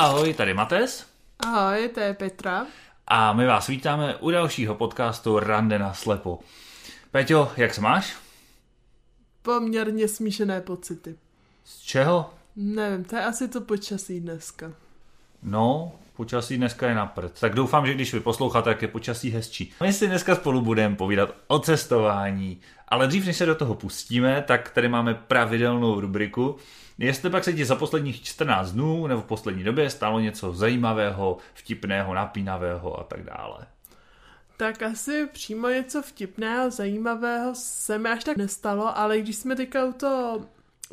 Ahoj, tady Mates. Ahoj, to je Petra. A my vás vítáme u dalšího podcastu Rande na slepo. Peťo, jak se máš? Poměrně smíšené pocity. Z čeho? Nevím, to je asi to počasí dneska. No, počasí dneska je na prd. Tak doufám, že když vy posloucháte, tak je počasí hezčí. My si dneska spolu budeme povídat o cestování, ale dřív, než se do toho pustíme, tak tady máme pravidelnou rubriku, Jestli pak se ti za posledních 14 dnů nebo v poslední době stalo něco zajímavého, vtipného, napínavého a tak dále. Tak asi přímo něco vtipného, zajímavého se mi až tak nestalo, ale když jsme teďka u toho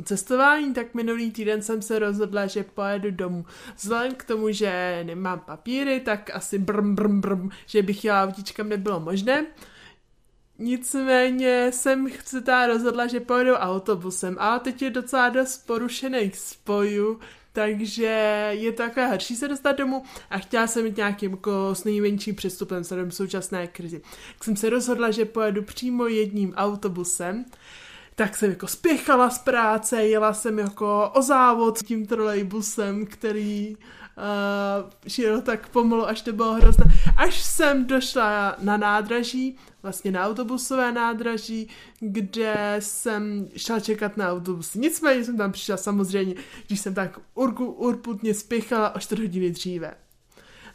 cestování, tak minulý týden jsem se rozhodla, že pojedu domů. Vzhledem k tomu, že nemám papíry, tak asi brm, brm, brm, že bych jela autíčkem nebylo možné. Nicméně jsem se teda rozhodla, že pojedu autobusem, ale teď je docela dost porušených spojů, takže je to takové horší se dostat domů a chtěla jsem mít nějakým jako s nejmenším přestupem do současné krizi. Tak jsem se rozhodla, že pojedu přímo jedním autobusem, tak jsem jako spěchala z práce, jela jsem jako o závod s tím trolejbusem, který uh, šel tak pomalu, až to bylo hrozné. Až jsem došla na nádraží, vlastně na autobusové nádraží, kde jsem šla čekat na autobus. Nicméně jsem tam přišla samozřejmě, když jsem tak urku, urputně spěchala o 4 hodiny dříve.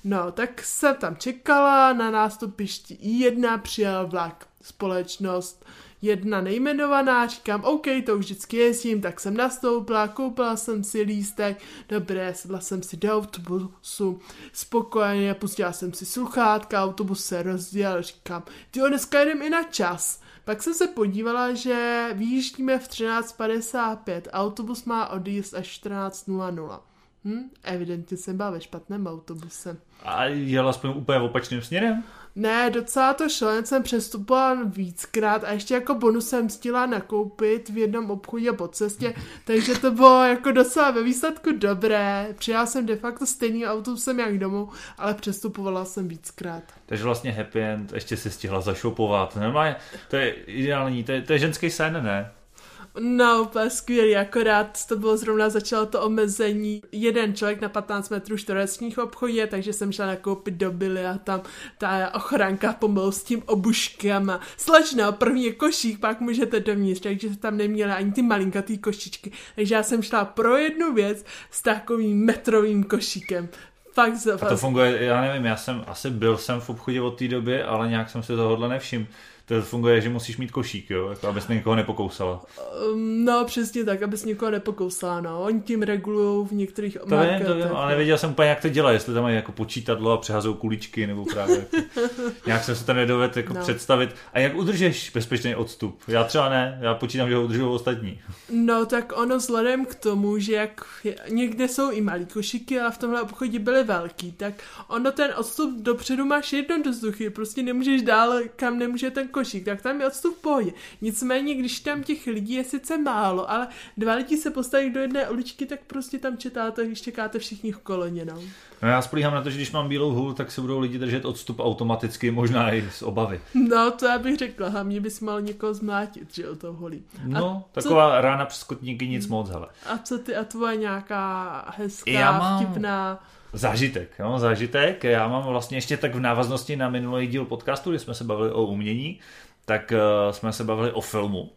No, tak jsem tam čekala, na nástupišti I1 přijel vlak, společnost jedna nejmenovaná, říkám, OK, to už vždycky jezdím, tak jsem nastoupila, koupila jsem si lístek, dobré, sedla jsem si do autobusu, spokojeně, pustila jsem si sluchátka, autobus se rozděl, říkám, ty dneska jedem i na čas. Pak jsem se podívala, že vyjíždíme v 13.55, autobus má odjízd až 14.00. Hm, evidentně jsem byla ve špatném autobuse. A jel aspoň úplně opačným směrem? Ne, docela to šlo, jen jsem přestupovala víckrát a ještě jako bonus jsem stihla nakoupit v jednom obchodě po cestě, takže to bylo jako docela ve výsledku dobré. Přijela jsem de facto stejný autobusem jak domů, ale přestupovala jsem víckrát. Takže vlastně happy end, ještě si stihla zašoupovat. Normálně, to je ideální, to je, to je ženský sen, ne? No, úplně skvělý, akorát to bylo zrovna začalo to omezení. Jeden člověk na 15 metrů čtverečních obchodě, takže jsem šla nakoupit do Billy a tam ta ochranka pomalu s tím obuškem a slečno, první je košík, pak můžete dovnitř, takže tam neměla ani ty malinkatý košičky, takže já jsem šla pro jednu věc s takovým metrovým košíkem. Fakt, a to funguje, já nevím, já jsem asi byl jsem v obchodě od té doby, ale nějak jsem si tohohle nevšiml to funguje, že musíš mít košík, jo? Jako, abys někoho nepokousala. No, přesně tak, abys někoho nepokousala, no. Oni tím regulují v některých to marketech. Vím, to vím, ale nevěděl jsem úplně, jak to dělá, jestli tam mají jako počítadlo a přehazou kuličky, nebo právě jako, nějak jsem se to nedovedl jako no. představit. A jak udržíš bezpečný odstup? Já třeba ne, já počítám, že ho udržují ostatní. No, tak ono vzhledem k tomu, že jak někde jsou i malý košíky, ale v tomhle obchodě byly velký, tak ono ten odstup dopředu máš jedno do vzduchy, prostě nemůžeš dál, kam nemůže ten košík tak tam je odstup v pohodě. Nicméně, když tam těch lidí je sice málo, ale dva lidi se postaví do jedné uličky, tak prostě tam četáte, když čekáte všichni v koloně, no. No já spolíhám na to, že když mám bílou hůl, tak se budou lidi držet odstup automaticky, možná i z obavy. No, to já bych řekla, hlavně bys mal někoho zmlátit, že o to holí. No, a taková co... rána přes kotníky nic moc, hele. A co ty, a tvoje nějaká hezká, já mám... vtipná Zážitek, jo, zážitek. Já mám vlastně ještě tak v návaznosti na minulý díl podcastu, kdy jsme se bavili o umění, tak uh, jsme se bavili o filmu.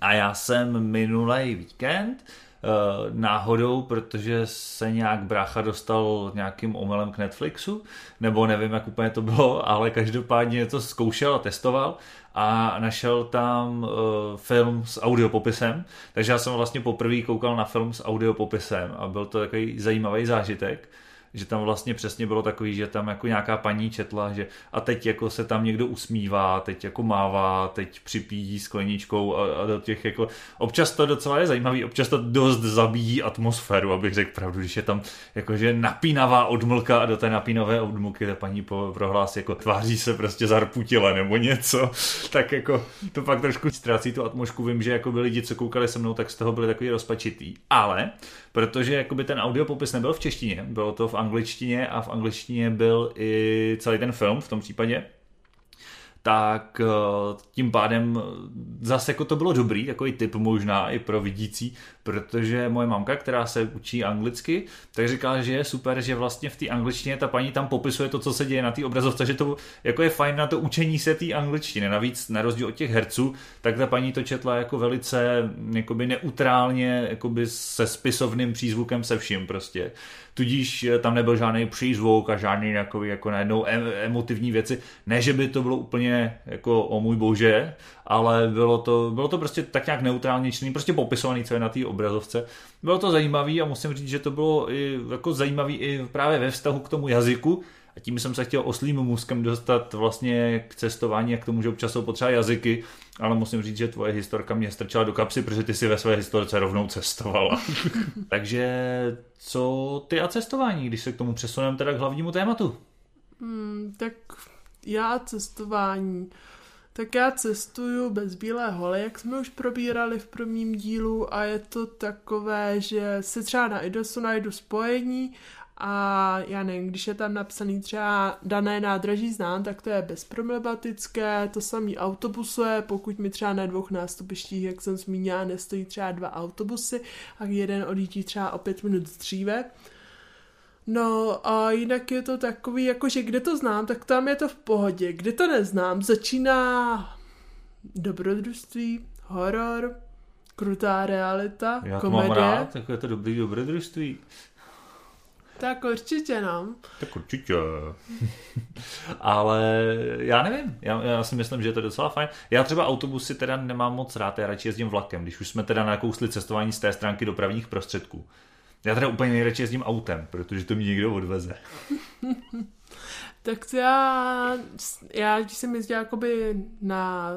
A já jsem minulý víkend uh, náhodou, protože se nějak brácha dostal nějakým omylem k Netflixu, nebo nevím, jak úplně to bylo, ale každopádně to zkoušel a testoval a našel tam uh, film s audiopopisem, takže já jsem vlastně poprvé koukal na film s audiopopisem a byl to takový zajímavý zážitek že tam vlastně přesně bylo takový, že tam jako nějaká paní četla, že a teď jako se tam někdo usmívá, teď jako mává, teď připíjí skleničkou a, a do těch jako, občas to docela je zajímavý, občas to dost zabíjí atmosféru, abych řekl pravdu, když je tam jakože napínavá odmlka a do té napínavé odmlky ta paní po, prohlásí jako tváří se prostě zarputile nebo něco, tak jako to pak trošku ztrácí tu atmosféru, vím, že jako byli lidi, co koukali se mnou, tak z toho byli takový rozpačitý, ale protože jakoby ten audiopopis nebyl v češtině, bylo to v angličtině a v angličtině byl i celý ten film v tom případě, tak eh, tím pádem zase jako to bylo dobrý, takový tip možná i pro vidící, protože moje mamka, která se učí anglicky, tak říkala, že je super, že vlastně v té angličtině ta paní tam popisuje to, co se děje na té obrazovce, že to jako je fajn na to učení se té angličtiny. Navíc na rozdíl od těch herců, tak ta paní to četla jako velice jakoby neutrálně, jakoby se spisovným přízvukem se vším prostě tudíž eh, tam nebyl žádný přízvuk a žádný jako, jako najednou emotivní věci. Ne, že by to bylo úplně jako o můj bože, ale bylo to, bylo to prostě tak nějak neutrálně činný, prostě popisovaný, co je na té obrazovce. Bylo to zajímavý a musím říct, že to bylo i, jako zajímavý i právě ve vztahu k tomu jazyku, a tím jsem se chtěl oslým můzkem dostat vlastně k cestování a k tomu, že občas jsou potřeba jazyky, ale musím říct, že tvoje historka mě strčila do kapsy, protože ty si ve své historce rovnou cestovala. Takže co ty a cestování, když se k tomu přesuneme teda k hlavnímu tématu? Hmm, tak já cestování. Tak já cestuju bez bílé holy, jak jsme už probírali v prvním dílu a je to takové, že se třeba na IDOSu najdu spojení a já nevím, když je tam napsaný třeba dané nádraží znám, tak to je bezproblematické, to samý autobusuje, pokud mi třeba na dvou nástupištích, jak jsem zmínila, nestojí třeba dva autobusy a jeden odjíždí třeba o pět minut dříve. No a jinak je to takový, jako že kde to znám, tak tam je to v pohodě. Kde to neznám, začíná dobrodružství, horor, krutá realita, Já to komedie. mám rád, tak je to dobrý dobrodružství. Tak určitě, no. Tak určitě. Ale já nevím, já, já si myslím, že je to docela fajn. Já třeba autobusy teda nemám moc rád, já radši jezdím vlakem, když už jsme teda nakousli cestování z té stránky dopravních prostředků. Já teda úplně nejradši jezdím autem, protože to mi někdo odveze. tak já, já když jsem jezdila jakoby na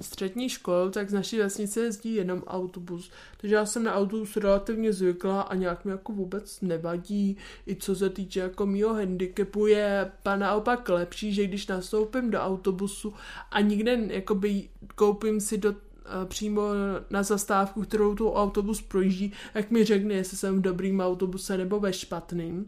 střední školu, tak z naší vesnice jezdí jenom autobus. Takže já jsem na autobus relativně zvykla a nějak mi jako vůbec nevadí. I co se týče jako mýho handicapu je pa naopak lepší, že když nastoupím do autobusu a nikde jakoby koupím si do eh, přímo na zastávku, kterou tu autobus projíždí, jak mi řekne, jestli jsem v dobrým autobuse nebo ve špatným.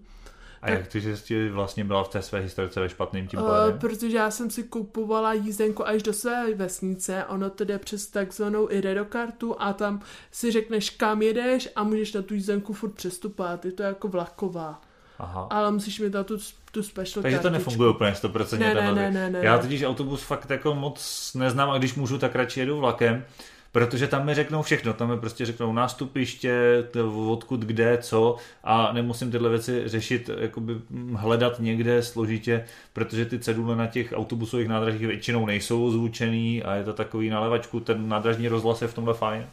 A jak ty jsi vlastně byla v té své historice ve špatným tím? Uh, protože já jsem si kupovala jízdenku až do své vesnice, ono to jde přes takzvanou Iredo-kartu a tam si řekneš, kam jedeš a můžeš na tu jízdenku furt přestupovat, je to jako vlaková. Aha. Ale musíš mít na tu, tu special Takže kartičku. to nefunguje úplně 100% ne, ne, ne, ne, ne, Já totiž autobus fakt jako moc neznám a když můžu, tak radši jedu vlakem protože tam mi řeknou všechno, tam mi prostě řeknou nástupiště, odkud, kde, co a nemusím tyhle věci řešit, jakoby hledat někde složitě, protože ty cedule na těch autobusových nádražích většinou nejsou zvučený a je to takový na levačku, ten nádražní rozhlas je v tomhle fajn.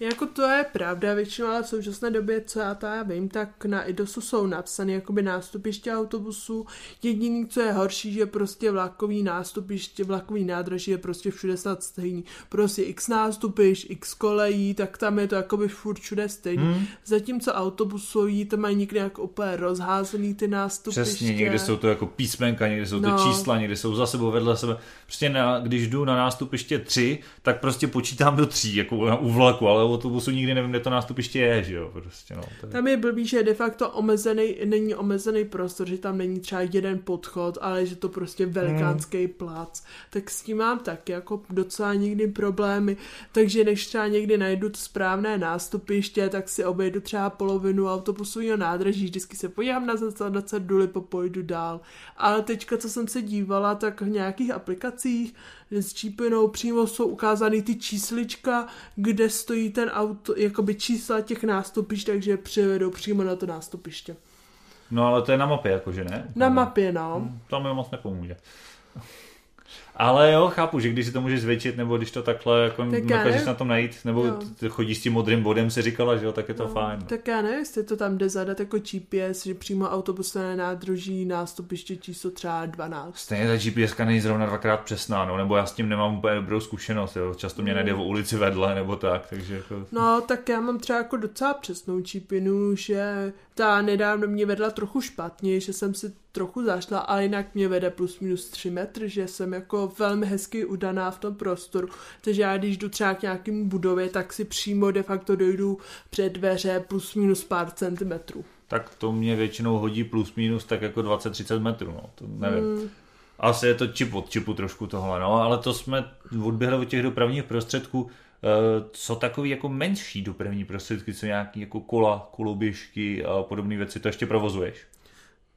Jako to je pravda, většinou ale v současné době, co já ta vím, tak na IDOSu jsou napsané jakoby nástupiště autobusu. Jediný, co je horší, že prostě vlakový nástupiště, vlakový nádraží je prostě všude snad stejný. Prostě x nástupiš, x kolejí, tak tam je to jakoby furt všude stejný. Hmm. Zatímco autobusový, to mají někde jako úplně rozházený ty nástupiště. Přesně, někde jsou to jako písmenka, někde jsou no. to čísla, někde jsou za sebou vedle sebe. Prostě na, když jdu na nástupiště 3, tak prostě počítám do 3, jako u vlaku, ale autobusu nikdy nevím, kde to nástupiště je, že jo, prostě no. Tady. Tam je blbý, že de facto omezený, není omezený prostor, že tam není třeba jeden podchod, ale že to prostě velikánský hmm. plác. Tak s tím mám taky jako docela někdy problémy, takže než třeba někdy najdu to správné nástupiště, tak si obejdu třeba polovinu autobusového nádraží, vždycky se podívám na zakladace duly, popojdu dál. Ale teďka, co jsem se dívala, tak v nějakých aplikacích s čípinou přímo jsou ukázány ty číslička, kde stojí ten auto, jakoby čísla těch nástupišť, takže přivedou přímo na to nástupiště. No ale to je na mapě, jakože ne? Na mapě, no. Hmm, to mi moc nepomůže. Ale jo, chápu, že když si to můžeš zvětšit, nebo když to takhle jako dokážeš na tom najít, nebo jo. chodíš s tím modrým bodem, si říkala, že jo, tak je to no, fajn. Tak já nevím, jestli to tam jde zadat jako GPS, že přímo autobusové nádroží, nástupiště číslo třeba 12. Stejně ta GPS není zrovna dvakrát přesná, no, nebo já s tím nemám úplně dobrou zkušenost, jo. často mě najde v ulici vedle, nebo tak, takže jako... No, tak já mám třeba jako docela přesnou čípinu, že ta nedávno mě vedla trochu špatně, že jsem si trochu zašla, ale jinak mě vede plus minus 3 metry, že jsem jako velmi hezky udaná v tom prostoru. Takže já když jdu třeba k nějakému budově, tak si přímo de facto dojdu před dveře plus minus pár centimetrů. Tak to mě většinou hodí plus minus tak jako 20-30 metrů, no, to nevím. Mm. Asi je to čip od čipu trošku tohle, no, ale to jsme odběhli od těch dopravních prostředků. Eh, co takový jako menší dopravní prostředky, co nějaký jako kola, koloběžky a podobné věci, to ještě provozuješ?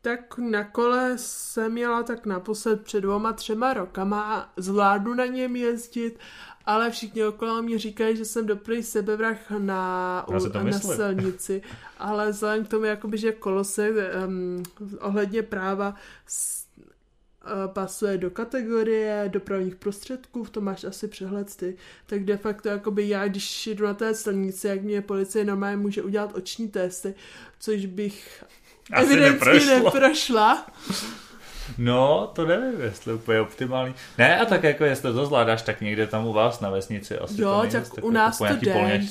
Tak na kole jsem jela tak naposled před dvoma, třema rokama a zvládnu na něm jezdit, ale všichni okolo mě říkají, že jsem dobrý sebevrah na, u, na silnici, ale vzhledem k tomu, jakoby, že kolo se um, ohledně práva s, uh, pasuje do kategorie dopravních prostředků, v tom máš asi přehled ty, tak de facto jakoby já, když jdu na té silnici, jak mě policie normálně může udělat oční testy, což bych asi neprošla. neprošla. No, to nevím, jestli úplně optimální. Ne, a tak jako jestli to zvládáš, tak někde tam u vás na vesnici asi jo, to tak u nás to jde.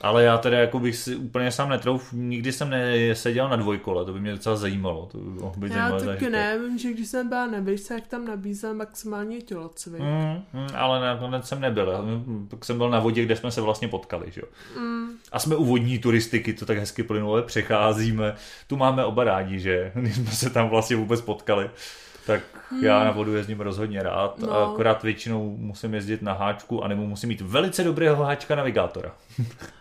Ale já teda jako bych si úplně sám netrouf, nikdy jsem neseděl na dvojkole, to by mě docela zajímalo. To by mohlo být já taky ne, vím, že když jsem byla na výšce, jak tam nabízel maximálně tělocvik. Mm, mm, ale nakonec jsem nebyl, pak jsem byl na vodě, kde jsme se vlastně potkali, že? Mm. A jsme u vodní turistiky, to tak hezky plynule přecházíme, tu máme oba rádi, že? Když jsme se tam vlastně vůbec potkali tak hmm. já na vodu jezdím rozhodně rád, no. akorát většinou musím jezdit na háčku a nebo musím mít velice dobrého háčka navigátora.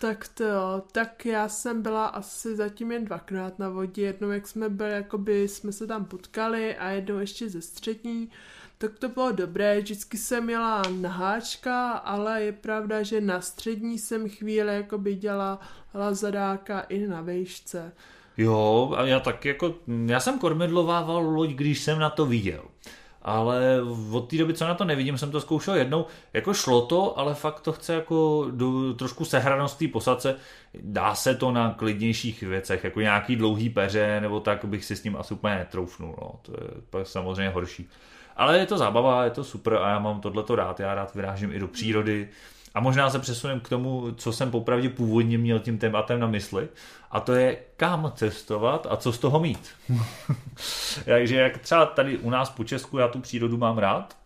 Tak to jo, tak já jsem byla asi zatím jen dvakrát na vodě, jednou jak jsme byli, jakoby jsme se tam potkali a jednou ještě ze střední, tak to bylo dobré, vždycky jsem měla na háčka, ale je pravda, že na střední jsem chvíli jakoby dělala zadáka i na vejšce. Jo, a já tak jako, já jsem kormidlovával loď, když jsem na to viděl ale od té doby, co na to nevidím, jsem to zkoušel jednou, jako šlo to, ale fakt to chce jako do, trošku sehranost té posadce, dá se to na klidnějších věcech, jako nějaký dlouhý peře, nebo tak bych si s tím asi úplně netroufnul, no. to je pak samozřejmě horší. Ale je to zábava, je to super a já mám tohleto rád, já rád vyrážím i do přírody, a možná se přesunem k tomu, co jsem popravdě původně měl tím tématem na mysli, a to je kam cestovat a co z toho mít. Takže jak třeba tady u nás po Česku, já tu přírodu mám rád,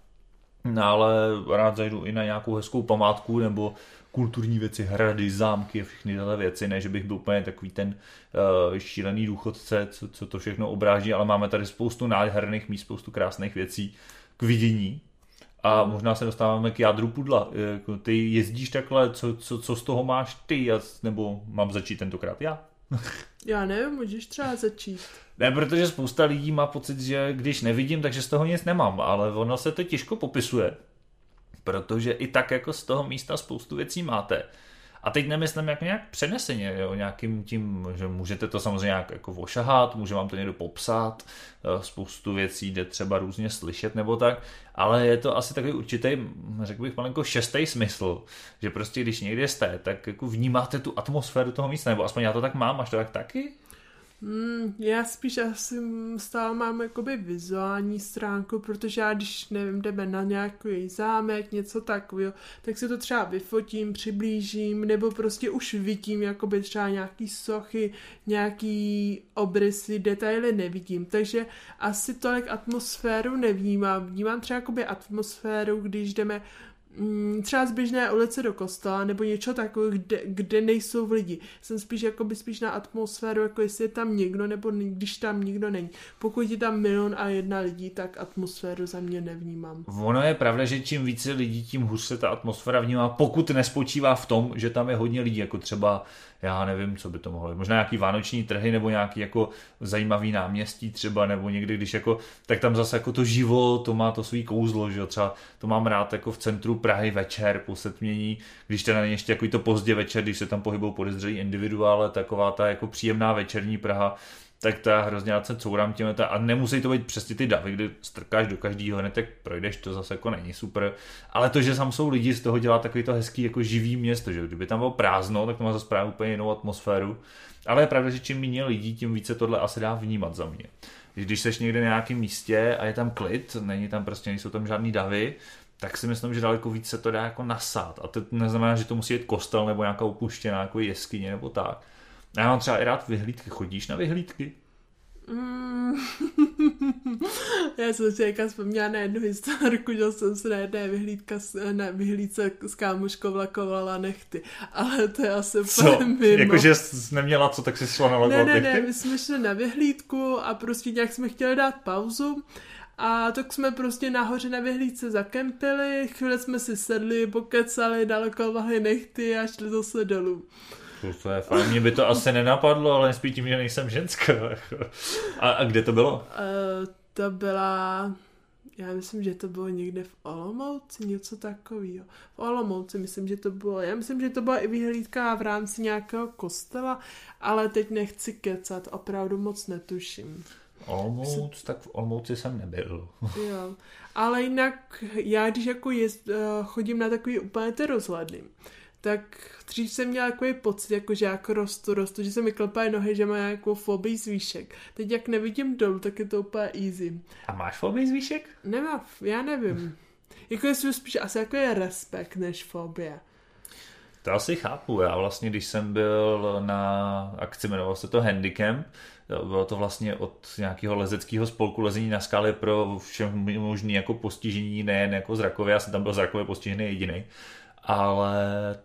no, ale rád zajdu i na nějakou hezkou památku nebo kulturní věci, hrady, zámky a všechny tyhle věci, ne, že bych byl úplně takový ten uh, šílený důchodce, co, co to všechno obráží, ale máme tady spoustu nádherných míst, spoustu krásných věcí k vidění a možná se dostáváme k jádru pudla. Jako ty jezdíš takhle, co, co, co z toho máš ty, nebo mám začít tentokrát já? já nevím, můžeš třeba začít. Ne, protože spousta lidí má pocit, že když nevidím, takže z toho nic nemám, ale ono se to těžko popisuje. Protože i tak jako z toho místa spoustu věcí máte. A teď nemyslím jako nějak přeneseně, jo, nějakým tím, že můžete to samozřejmě nějak jako ošahat, může vám to někdo popsat, eh, spoustu věcí jde třeba různě slyšet nebo tak, ale je to asi takový určitý, řekl bych malinko šestý smysl, že prostě když někde jste, tak jako vnímáte tu atmosféru toho místa, nebo aspoň já to tak mám, máš to tak taky? Mm, já spíš asi stále mám jakoby vizuální stránku, protože já když nevím, jdeme na nějaký zámek, něco takového, tak si to třeba vyfotím, přiblížím, nebo prostě už vidím jakoby třeba nějaký sochy, nějaký obrysy, detaily nevidím, takže asi tolik atmosféru nevnímám. Vnímám třeba jakoby atmosféru, když jdeme Mm, třeba z běžné ulice do kostela nebo něco takového, kde, kde nejsou lidi. Jsem spíš jako by spíš na atmosféru, jako jestli je tam někdo nebo když tam nikdo není. Pokud je tam milion a jedna lidí, tak atmosféru za mě nevnímám. Ono je pravda, že čím více lidí, tím hůř se ta atmosféra vnímá, pokud nespočívá v tom, že tam je hodně lidí, jako třeba já nevím, co by to mohlo být. Možná nějaký vánoční trhy nebo nějaký jako zajímavý náměstí třeba, nebo někdy, když jako, tak tam zase jako to živo, to má to svý kouzlo, že jo, třeba to mám rád jako v centru Prahy večer po setmění, když teda není ještě jako to pozdě večer, když se tam pohybují podezřelí individuále, taková ta jako příjemná večerní Praha, tak já hrozně se courám těmi a nemusí to být přesně ty davy, kdy strkáš do každého, hned tak projdeš, to zase jako není super, ale to, že tam jsou lidi, z toho dělá takový to hezký jako živý město, že kdyby tam bylo prázdno, tak to má zase právě úplně jinou atmosféru, ale je pravda, že čím méně lidí, tím více tohle asi dá vnímat za mě. Když seš někde na nějakém místě a je tam klid, není tam prostě, nejsou tam žádný davy, tak si myslím, že daleko víc se to dá jako nasát. A to neznamená, že to musí být kostel nebo nějaká opuštěná jako jeskyně nebo tak já mám třeba i rád vyhlídky. Chodíš na vyhlídky? Mm. Já jsem si jaká vzpomněla na jednu historku, že jsem se na jedné vyhlídka, na vyhlídce s kámoškou vlakovala nechty, ale to je asi co? Jakože jsi neměla co, tak jsi šla na ne, ne, ne, my jsme šli na vyhlídku a prostě nějak jsme chtěli dát pauzu A tak jsme prostě nahoře na vyhlídce zakempili, chvíli jsme si sedli, pokecali, daleko vahli nechty a šli zase dolů. To je fajn, mě by to asi nenapadlo, ale spíš tím, že nejsem ženská. A, a kde to bylo? Uh, to byla, já myslím, že to bylo někde v Olomouci, něco takového. V Olomouci myslím, že to bylo, já myslím, že to byla i vyhlídka v rámci nějakého kostela, ale teď nechci kecat, opravdu moc netuším. Olomouc, tak v Olomouci jsem nebyl. jo, ale jinak já, když jako jezd, uh, chodím na takový úplně ty rozhledny, tak dřív jsem měla takový pocit, jako že jako rostu, rostu, že se mi klepají nohy, že má jako fobii z výšek. Teď jak nevidím dolů, tak je to úplně easy. A máš fobii z výšek? Nemá, já nevím. Jako je spíš asi jako je respekt než fobie. To asi chápu. Já vlastně, když jsem byl na akci, jmenoval se to Handicamp, bylo to vlastně od nějakého lezeckého spolku lezení na skále pro všem možný jako postižení, nejen jako zrakově, já jsem tam byl zrakově postižený jediný ale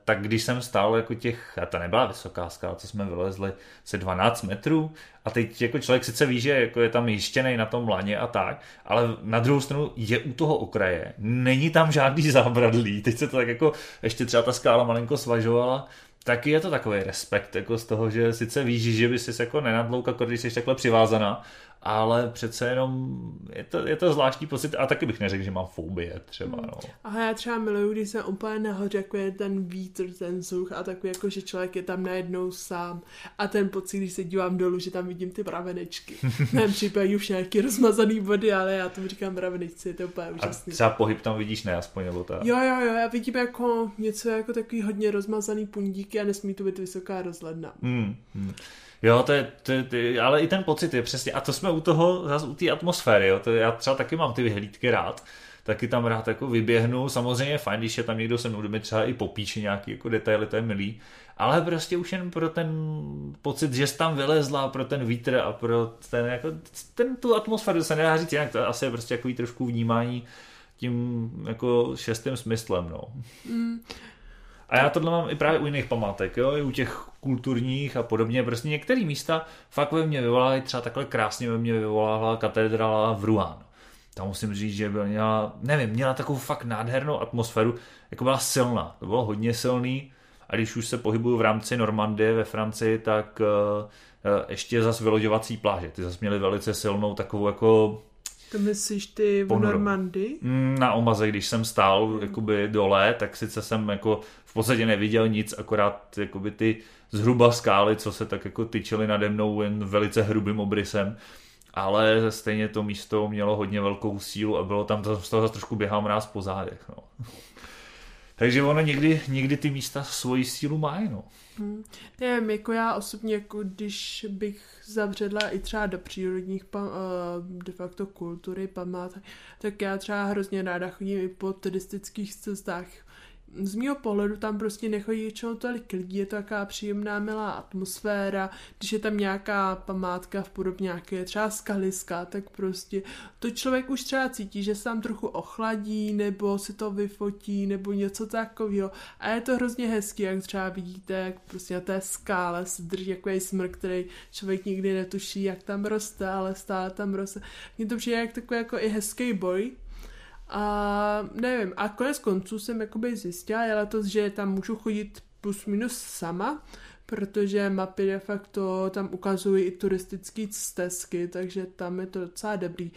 tak když jsem stál jako těch, a to nebyla vysoká skála, co jsme vylezli, se 12 metrů a teď jako člověk sice ví, že jako je tam jištěný na tom laně a tak, ale na druhou stranu je u toho okraje, není tam žádný zábradlí, teď se to tak jako ještě třeba ta skála malinko svažovala, tak je to takový respekt jako z toho, že sice víš, že by si jako nenadloukal, když jsi takhle přivázaná, ale přece jenom je to, je to zvláštní pocit a taky bych neřekl, že mám fobie třeba. Hmm. No. A já třeba miluju, když jsem úplně nahoře, jako je ten vítr, ten vzduch a takový jako, že člověk je tam najednou sám a ten pocit, když se dívám dolů, že tam vidím ty pravenečky. V mém případě už nějaký rozmazaný body, ale já tomu říkám pravenečci, je to úplně úžasný. A třeba pohyb tam vidíš ne, aspoň nebo tak. Jo, jo, jo, já vidím jako něco jako takový hodně rozmazaný pundíky a nesmí to být vysoká rozhledna. Hmm. Hmm. Jo, to je, to to ale i ten pocit je přesně, a to jsme u toho, zase u té atmosféry, jo, to já třeba taky mám ty vyhlídky rád, taky tam rád jako vyběhnu, samozřejmě je fajn, když je tam někdo se mnou, mi třeba i popíše nějaký jako detaily, to je milý, ale prostě už jen pro ten pocit, že jsi tam vylezla, pro ten vítr a pro ten, jako, ten tu atmosféru, se nedá říct jinak, to asi je prostě takový trošku vnímání tím jako šestým smyslem, no. Mm. A já tohle mám i právě u jiných památek, jo, i u těch kulturních a podobně. Prostě některé místa fakt ve mně vyvolávají, třeba takhle krásně ve mně vyvolávala katedrála v Ruán. Tam musím říct, že byla, měla, nevím, měla takovou fakt nádhernou atmosféru, jako byla silná, to bylo hodně silný. A když už se pohybuju v rámci Normandie ve Francii, tak uh, ještě zase vyloďovací pláže. Ty zase měly velice silnou takovou jako to myslíš ty v Normandii? Mm, na Omaze, když jsem stál jakoby dole, tak sice jsem jako podstatě neviděl nic, akorát jakoby ty zhruba skály, co se tak jako tyčily nade mnou jen velice hrubým obrysem, ale stejně to místo mělo hodně velkou sílu a bylo tam z toho trošku běhal mráz po zádech. No. Takže ono někdy, někdy ty místa svoji sílu mají, no. Hmm. Nevím, jako já osobně, jako když bych zavředla i třeba do přírodních pam, uh, de facto kultury, památek, tak já třeba hrozně ráda chodím i po turistických cestách z mého pohledu tam prostě nechodí většinou tolik lidí, je to taková příjemná, milá atmosféra, když je tam nějaká památka v podobě nějaké třeba skaliska, tak prostě to člověk už třeba cítí, že se tam trochu ochladí, nebo si to vyfotí, nebo něco takového. A je to hrozně hezký, jak třeba vidíte, jak prostě na té skále se drží takový smrk, který člověk nikdy netuší, jak tam roste, ale stále tam roste. Mně to přijde jak takový jako i hezký boj, a nevím, a konec konců jsem jakoby zjistila je letos, že tam můžu chodit plus minus sama, protože mapy de facto tam ukazují i turistické stezky, takže tam je to docela dobrý,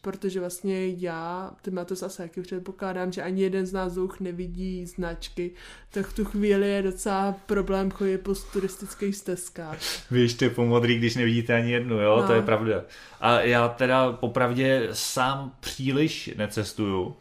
protože vlastně já, ty má to zase jaký předpokládám, že ani jeden z nás dvou nevidí značky, tak v tu chvíli je docela problém chodit po turistických stezkách. Víš, ty pomodrý, když nevidíte ani jednu, jo, no. to je pravda. A já teda popravdě sám příliš necestuju,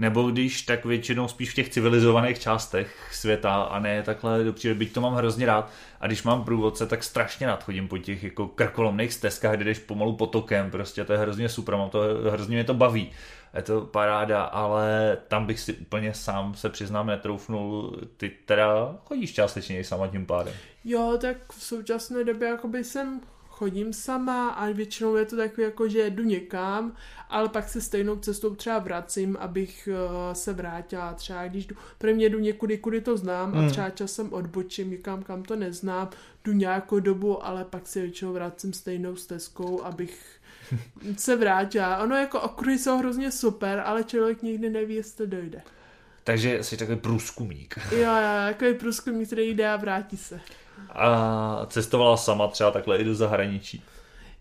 nebo když, tak většinou spíš v těch civilizovaných částech světa a ne takhle do přírody, byť to mám hrozně rád. A když mám průvodce, tak strašně rád chodím po těch jako krkolomných stezkách, kde jdeš pomalu potokem, prostě to je hrozně super, mám to, hrozně mě to baví. Je to paráda, ale tam bych si úplně sám se přiznám netroufnul, ty teda chodíš částečně i sama tím pádem. Jo, tak v současné době jakoby jsem chodím sama a většinou je to takový jako, že jdu někam, ale pak se stejnou cestou třeba vracím, abych uh, se vrátila. Třeba když jdu, pro mě jdu někudy, kudy to znám hmm. a třeba časem odbočím někam, kam to neznám, jdu nějakou dobu, ale pak se většinou vracím stejnou stezkou, abych se vrátila. Ono jako okruhy jsou hrozně super, ale člověk nikdy neví, jestli to dojde. Takže jsi takový průzkumník. Jo, jo, takový průzkumník, který jde a vrátí se. A cestovala sama třeba takhle i do zahraničí.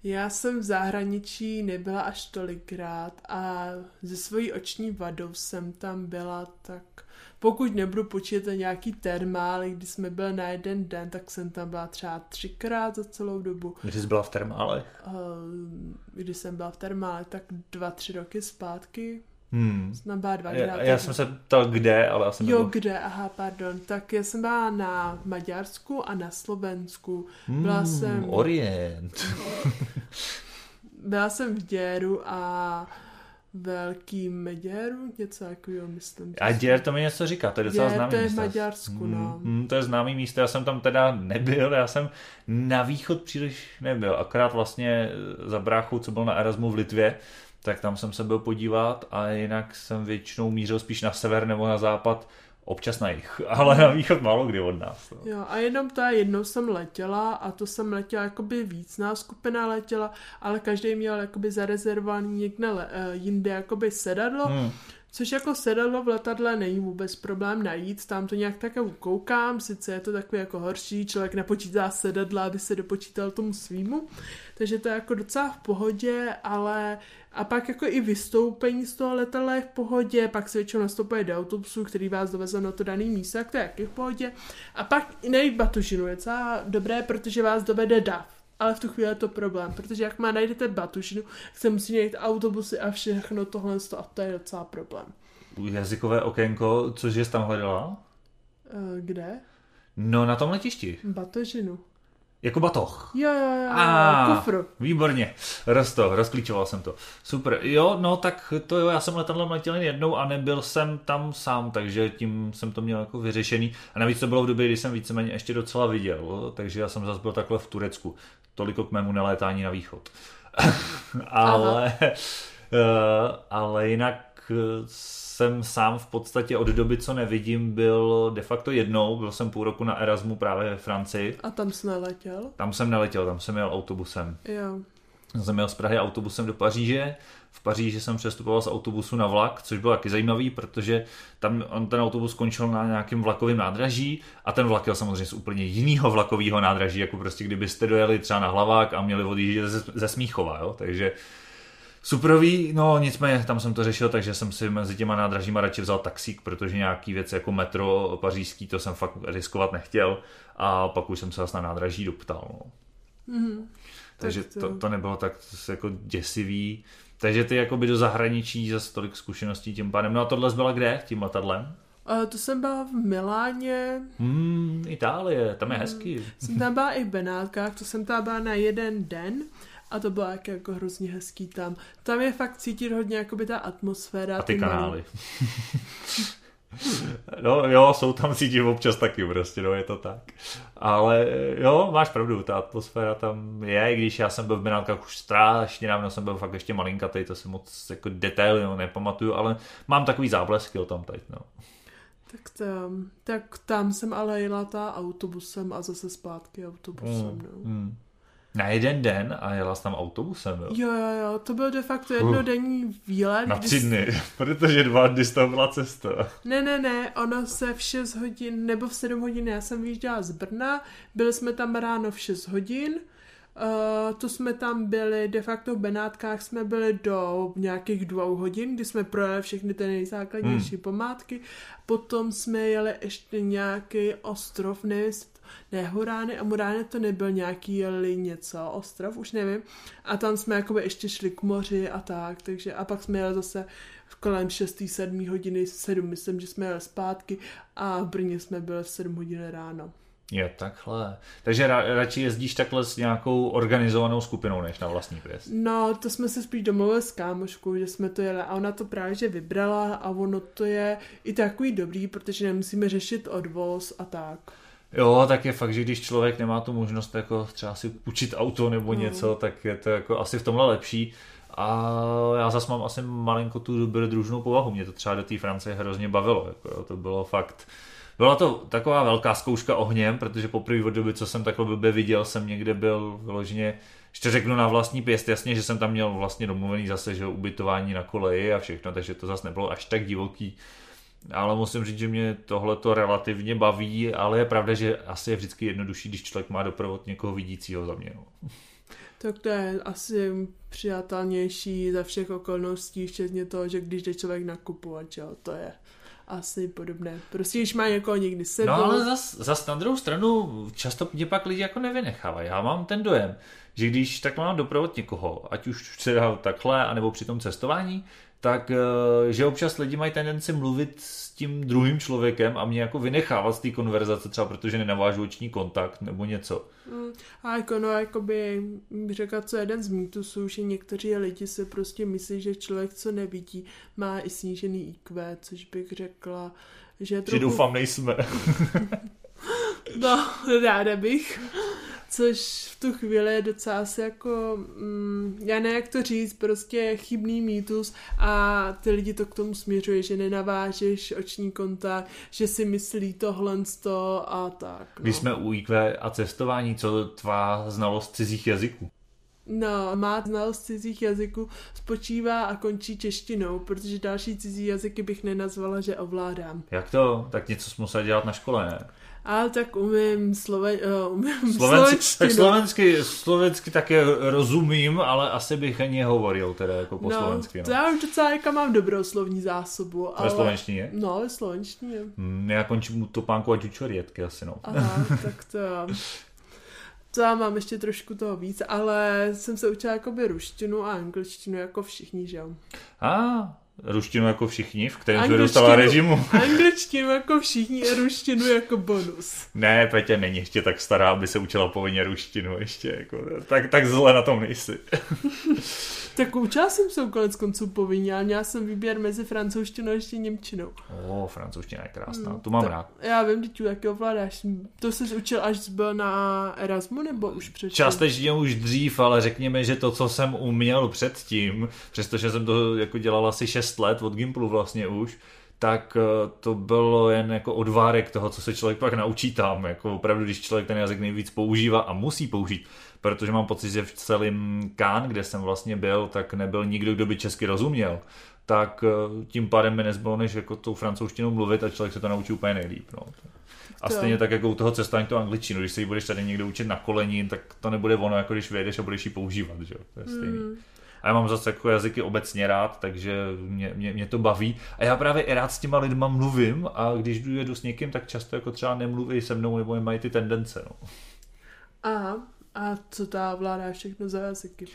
Já jsem v zahraničí nebyla až tolikrát a ze svojí oční vadou jsem tam byla tak, pokud nebudu počítat nějaký termály, kdy jsme byli na jeden den, tak jsem tam byla třeba třikrát za celou dobu. Kdy jsi byla v termálech? Uh, Kdy jsem byla v termále, tak dva, tři roky zpátky. Hmm. Jsem byla dvakrát. Já, já jsem se ptal kde, ale já jsem Jo, nebyl... kde? Aha, pardon. Tak já jsem byla na Maďarsku a na Slovensku. Byla Hmm, jsem... Orient. Byla jsem v Děru a Velký Meděru, něco takového, myslím. A Děr to mi něco říká, to je docela Děr, známý to je v místo. Maďarsku, no. Hmm, hmm, to je známý místo, já jsem tam teda nebyl, já jsem na východ příliš nebyl, akorát vlastně za bráchou, co byl na Erasmu v Litvě, tak tam jsem se byl podívat a jinak jsem většinou mířil spíš na sever nebo na západ, občas na jich, ale na východ málo kdy od nás. No. Jo, a jenom ta jednou jsem letěla a to jsem letěla jakoby víc, nás skupina letěla, ale každý měl jakoby zarezervovaný někde le, uh, jinde jakoby sedadlo, Hmm. Což jako sedadlo v letadle není vůbec problém najít, tam to nějak tak koukám, sice je to takový jako horší, člověk nepočítá sedadla, aby se dopočítal tomu svýmu, takže to je jako docela v pohodě, ale a pak jako i vystoupení z toho letadla je v pohodě, pak se většinou nastoupuje do autobusu, který vás doveze na to daný místo, tak to je taky v pohodě. A pak i nejít batužinu je docela dobré, protože vás dovede DAF. Ale v tu chvíli je to problém, protože jak má najdete batužinu, tak se musí najít autobusy a všechno tohle a to je docela problém. Jazykové okénko, což jsi tam hledala? Uh, kde? No na tom letišti. Batožinu. Jako batoh. Jo, jo, jo, A, kufr. Výborně, roz to, rozklíčoval jsem to. Super, jo, no tak to jo, já jsem letadlem letěl jen jednou a nebyl jsem tam sám, takže tím jsem to měl jako vyřešený. A navíc to bylo v době, kdy jsem víceméně ještě docela viděl, takže já jsem zase byl takhle v Turecku. Toliko k mému nelétání na východ. ale, uh, ale jinak jsem sám v podstatě od doby, co nevidím, byl de facto jednou. Byl jsem půl roku na Erasmu právě ve Francii. A tam jsi neletěl? Tam jsem neletěl, tam jsem jel autobusem. Jo. Jsem jel z Prahy autobusem do Paříže. V Paříži jsem přestupoval z autobusu na vlak, což bylo taky zajímavý, protože tam on ten autobus skončil na nějakém vlakovém nádraží a ten vlak jel samozřejmě z úplně jiného vlakového nádraží, jako prostě kdybyste dojeli třeba na hlavák a měli odjíždět ze, ze Smíchova, jo? takže Superový, no nicméně tam jsem to řešil, takže jsem si mezi těma nádražíma radši vzal taxík, protože nějaký věc jako metro pařížský, to jsem fakt riskovat nechtěl a pak už jsem se zase na nádraží doptal. No. Mm-hmm. Takže Tak to- to, to nebylo tak jako děsivý. Takže ty jakoby do zahraničí za tolik zkušeností tím pádem. No a tohle byla kde tím letadlem? A to jsem byla v Miláně, Hmm, Itálie, tam je hezký. jsem tam byla i v Benátkách, to jsem tam byla na jeden den a to bylo jako, jako hrozně hezký tam. Tam je fakt cítit hodně jakoby ta atmosféra. A ty kanály. No jo, jsou tam cítit občas taky prostě, no je to tak. Ale jo, máš pravdu, ta atmosféra tam je, i když já jsem byl v Benátkách už strašně dávno, jsem byl fakt ještě malinkatej, to si moc jako detaily no, nepamatuju, ale mám takový záblesky o tam teď, no. Tak tam, tak tam jsem ale jela ta autobusem a zase zpátky autobusem, Mm, no. mm. Na jeden den a jela jsi tam autobusem, jo? Jo, jo, jo, to byl de facto jednodenní výlet. Na tři dny, protože dva dny z toho byla cesta. Ne, ne, ne, ono se v 6 hodin, nebo v 7 hodin, já jsem vyjížděla z Brna, byli jsme tam ráno v 6 hodin, Uh, to jsme tam byli, de facto v Benátkách jsme byli do nějakých dvou hodin, kdy jsme projeli všechny ty nejzákladnější hmm. památky. Potom jsme jeli ještě nějaký ostrov, nevím, ne, Hurány a Murány to nebyl nějaký jeli něco, ostrov, už nevím. A tam jsme jakoby ještě šli k moři a tak, takže a pak jsme jeli zase kolem 6. 7. hodiny, 7, myslím, že jsme jeli zpátky a v Brně jsme byli v 7 hodin ráno. Je takhle. Takže ra- radši jezdíš takhle s nějakou organizovanou skupinou, než na vlastní pěst. No, to jsme se spíš domluvili s kámoškou, že jsme to jeli a ona to právě že vybrala a ono to je i takový dobrý, protože nemusíme řešit odvoz a tak. Jo, tak je fakt, že když člověk nemá tu možnost jako třeba si učit auto nebo No. něco, tak je to jako asi v tomhle lepší. A já zase mám asi malinko tu dobrodružnou povahu. Mě to třeba do té Francie hrozně bavilo. Jako, jo, to bylo fakt... Byla to taková velká zkouška ohněm, protože poprvé od doby, co jsem takhle blbě viděl, jsem někde byl vyloženě ještě řeknu na vlastní pěst, jasně, že jsem tam měl vlastně domluvený zase, že ubytování na koleji a všechno, takže to zase nebylo až tak divoký. Ale musím říct, že mě tohle to relativně baví, ale je pravda, že asi je vždycky jednodušší, když člověk má doprovod někoho vidícího za mě. No. Tak to je asi přijatelnější za všech okolností, včetně toho, že když jde člověk nakupovat, jo, to je asi podobné. Prostě když má někoho někdy sebou. No ale zas, zas na druhou stranu často mě pak lidi jako nevynechávají. Já mám ten dojem, že když tak mám doprovod někoho, ať už třeba takhle, anebo při tom cestování, tak eh, že občas lidi mají tendenci mluvit s tím druhým člověkem a mě jako vynechávat z té konverzace třeba protože nenavážu oční kontakt nebo něco. Mm, a jako no, jakoby řekla, co jeden z mýtusů, že někteří lidi se prostě myslí, že člověk, co nevidí, má i snížený IQ, což bych řekla, že trochu... Že doufám nejsme. no, ráda bych což v tu chvíli je docela asi jako, mm, já ne jak to říct, prostě chybný mýtus a ty lidi to k tomu směřuje, že nenavážeš oční kontakt, že si myslí tohle a tak. No. Když jsme u IQ a cestování, co tvá znalost cizích jazyků? No, má znalost cizích jazyků spočívá a končí češtinou, protože další cizí jazyky bych nenazvala, že ovládám. Jak to? Tak něco jsme museli dělat na škole, ne? Ale tak umím, slove, uh, umím Slovenci, tak slovensky, slovensky také rozumím, ale asi bych ani hovoril teda jako po no, slovensky. No. To já už docela jako mám dobrou slovní zásobu. Ale... Ve slovenštině? No, ve slovenštině. Hmm, já končím to pánku a čučorietky asi no. Aha, tak to to já mám ještě trošku toho víc, ale jsem se učila jakoby ruštinu a angličtinu jako všichni, že jo. A, ruštinu jako všichni, v kterém jsme dostala režimu. Angličtinu jako všichni a ruštinu jako bonus. Ne, Petě není ještě tak stará, aby se učila povinně ruštinu ještě. Jako, tak, tak zle na tom nejsi. tak učila jsem se konec konců povinně, ale měla jsem výběr mezi francouzštinou a ještě němčinou. O, francouzština je krásná, hmm, tu mám rád. Já vím, že tu jak ovládáš. To jsi učil až byl na Erasmu, nebo už předtím? Částečně už dřív, ale řekněme, že to, co jsem uměl předtím, přestože jsem to jako dělal asi 6 let od Gimplu vlastně už, tak eh, to bylo jen jako odvárek toho, co se člověk pak naučí tam. Jako opravdu, když člověk ten jazyk nejvíc používá a musí použít, protože mám pocit, že v celém Kán, kde jsem vlastně byl, tak nebyl nikdo, kdo by česky rozuměl tak eh, tím pádem mi nezbylo, než jako tou francouzštinou mluvit a člověk se to naučí úplně nejlíp. No. A stejně tak jako u toho cestování to angličtinu, když se ji budeš tady někdo učit na kolení, tak to nebude ono, jako když vyjedeš a budeš ji používat, že? to je stejný. Mm. A já mám zase jako jazyky obecně rád, takže mě, mě, mě, to baví. A já právě i rád s těma lidma mluvím a když jdu jedu s někým, tak často jako třeba nemluví se mnou nebo mají ty tendence. No. Aha, a co ta vláda všechno za jazyky?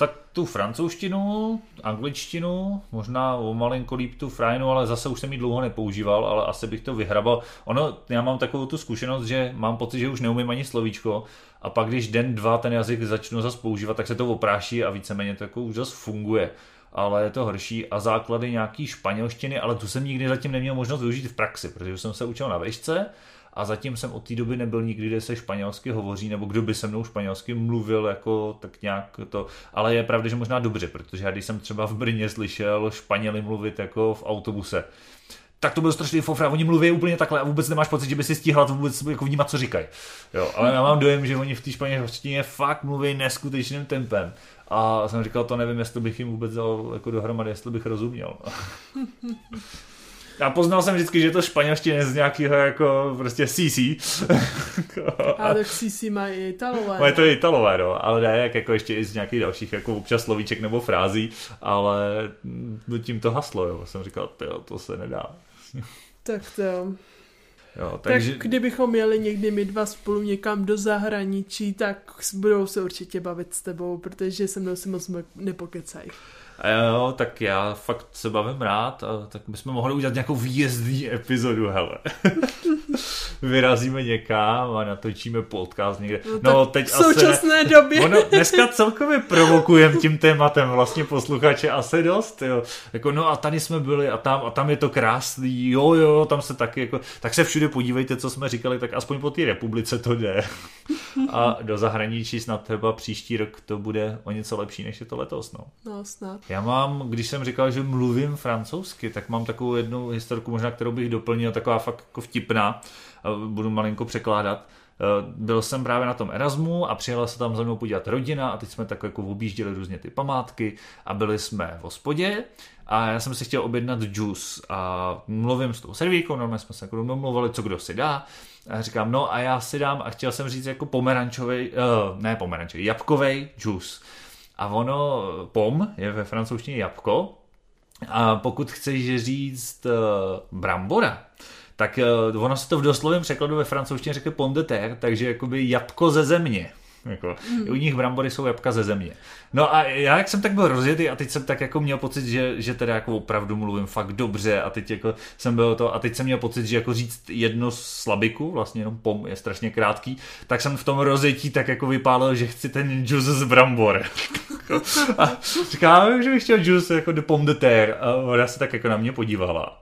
Tak tu francouzštinu, angličtinu, možná o malinko líp tu frajnu, ale zase už jsem ji dlouho nepoužíval, ale asi bych to vyhrabal. Ono, já mám takovou tu zkušenost, že mám pocit, že už neumím ani slovíčko a pak když den, dva ten jazyk začnu zase používat, tak se to opráší a víceméně to jako už zase funguje ale je to horší a základy nějaký španělštiny, ale tu jsem nikdy zatím neměl možnost využít v praxi, protože jsem se učil na vejšce a zatím jsem od té doby nebyl nikdy, kde se španělsky hovoří, nebo kdo by se mnou španělsky mluvil, jako tak nějak to, ale je pravda, že možná dobře, protože já když jsem třeba v Brně slyšel Španěli mluvit jako v autobuse, tak to byl strašný fofra, oni mluví úplně takhle a vůbec nemáš pocit, že by si stihla to vůbec jako vnímat, co říkají. Jo, ale já mám dojem, že oni v té španělštině fakt mluví neskutečným tempem. A jsem říkal, to nevím, jestli bych jim vůbec dal jako dohromady, jestli bych rozuměl. Já poznal jsem vždycky, že to španělština z nějakého jako prostě CC. a tak CC mají i italové. Mají to i italové, no, ale ne, jak jako ještě i z nějakých dalších jako občas slovíček nebo frází, ale tím to haslo, jo. Jsem říkal, tyjo, to se nedá. tak to jo. Jo, takže... Tak kdybychom jeli někdy my dva spolu někam do zahraničí, tak budou se určitě bavit s tebou, protože se mnou si moc nepokecají. Jo, tak já fakt se bavím rád a tak bychom mohli udělat nějakou výjezdní epizodu, hele. Vyrazíme někam a natočíme podcast někde. No, no teď v současné asi ne... době. Ono, dneska celkově provokujeme tím tématem vlastně posluchače asi dost, jo. Jako no a tady jsme byli a tam, a tam je to krásný, jo, jo, tam se taky jako, tak se všude podívejte, co jsme říkali, tak aspoň po té republice to jde. A do zahraničí snad třeba příští rok to bude o něco lepší, než je to letos, no. No, snad. Já mám, když jsem říkal, že mluvím francouzsky, tak mám takovou jednu historku, možná kterou bych doplnil, taková fakt jako vtipná, budu malinko překládat. byl jsem právě na tom Erasmu a přijela se tam za mnou podívat rodina a teď jsme tak jako objížděli různě ty památky a byli jsme v hospodě a já jsem si chtěl objednat juice a mluvím s tou servírkou, normálně jsme se jako domluvili, co kdo si dá a říkám, no a já si dám a chtěl jsem říct jako pomerančový, uh, ne pomerančový, jabkový juice. A ono, pom je ve francouzštině jabko a pokud chceš říct uh, brambora, tak uh, ono se to v doslovém překladu ve francouzštině řekne pont de terre, takže jakoby jabko ze země. Jako, mm. U nich brambory jsou jabka ze země. No a já jak jsem tak byl rozjetý a teď jsem tak jako měl pocit, že, že teda jako opravdu mluvím fakt dobře a teď jako jsem byl to a teď jsem měl pocit, že jako říct jedno slabiku, vlastně jenom pom je strašně krátký, tak jsem v tom rozjetí tak jako vypálil, že chci ten juice z brambor. a říkám, že bych chtěl juice jako de pomme de terre a ona se tak jako na mě podívala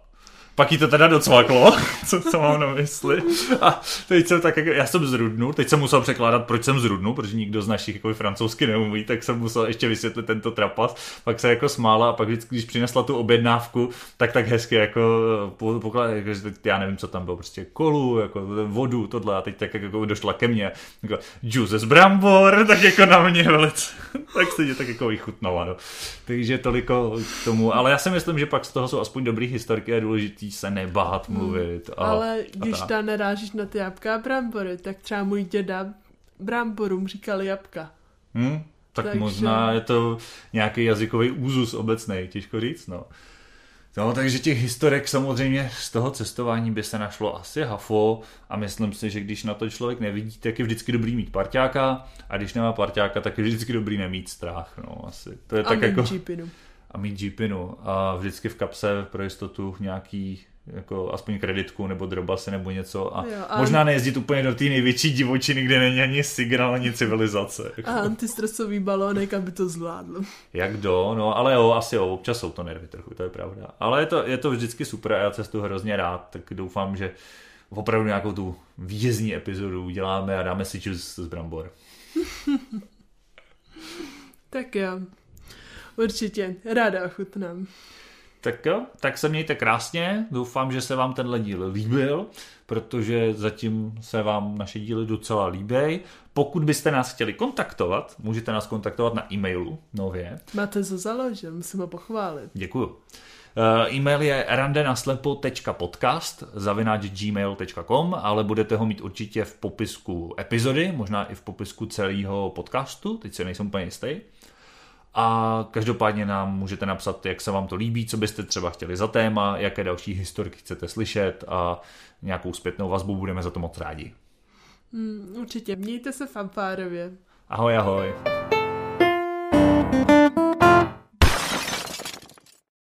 pak jí to teda docvaklo, co, co mám na mysli. A teď jsem tak, jako, já jsem zrudnul, teď jsem musel překládat, proč jsem zrudnul, protože nikdo z našich jako francouzsky neumí, tak jsem musel ještě vysvětlit tento trapas. Pak se jako smála a pak vždycky, když přinesla tu objednávku, tak tak hezky jako pokládá, jako, já nevím, co tam bylo, prostě kolu, jako vodu, tohle a teď tak jako došla ke mně, jako juice z brambor, tak jako na mě velice, tak se tak jako vychutnala, no. Takže toliko k tomu, ale já si myslím, že pak z toho jsou aspoň dobrý historky a důležitý se nebát hmm. mluvit. A, Ale když tam nerážíš na ty jabka a brambory, tak třeba můj děda bramborům říkal jabka. Hmm? Tak Takže... možná je to nějaký jazykový úzus obecný, těžko říct, no. No, takže těch historek samozřejmě z toho cestování by se našlo asi hafo a myslím si, že když na to člověk nevidí, tak je vždycky dobrý mít parťáka a když nemá parťáka, tak je vždycky dobrý nemít strach, no asi. To je a tak jako... Jeepinu a mít jeepinu a vždycky v kapse pro jistotu nějaký jako aspoň kreditku nebo drobasy nebo něco a, jo, a možná nejezdit úplně do té největší divočiny, kde není ani signál, ani civilizace. A antistresový balónek, aby to zvládl. Jak do, no ale jo, asi jo, občas jsou to nervy trochu, to je pravda. Ale je to, je to vždycky super a já cestu hrozně rád, tak doufám, že opravdu nějakou tu výjezdní epizodu uděláme a dáme si čus z brambor. tak jo. Určitě, ráda ochutnám. Tak jo, tak se mějte krásně, doufám, že se vám tenhle díl líbil, protože zatím se vám naše díly docela líbí. Pokud byste nás chtěli kontaktovat, můžete nás kontaktovat na e-mailu nově. Máte to založil, musím ho pochválit. Děkuju. Uh, e-mail je randenaslepo.podcast zavináč gmail.com, ale budete ho mít určitě v popisku epizody, možná i v popisku celého podcastu, teď se nejsem úplně jistý. A každopádně nám můžete napsat, jak se vám to líbí, co byste třeba chtěli za téma, jaké další historky chcete slyšet a nějakou zpětnou vazbu budeme za to moc rádi. Hmm, určitě. Mějte se fanfárově. Ahoj, ahoj.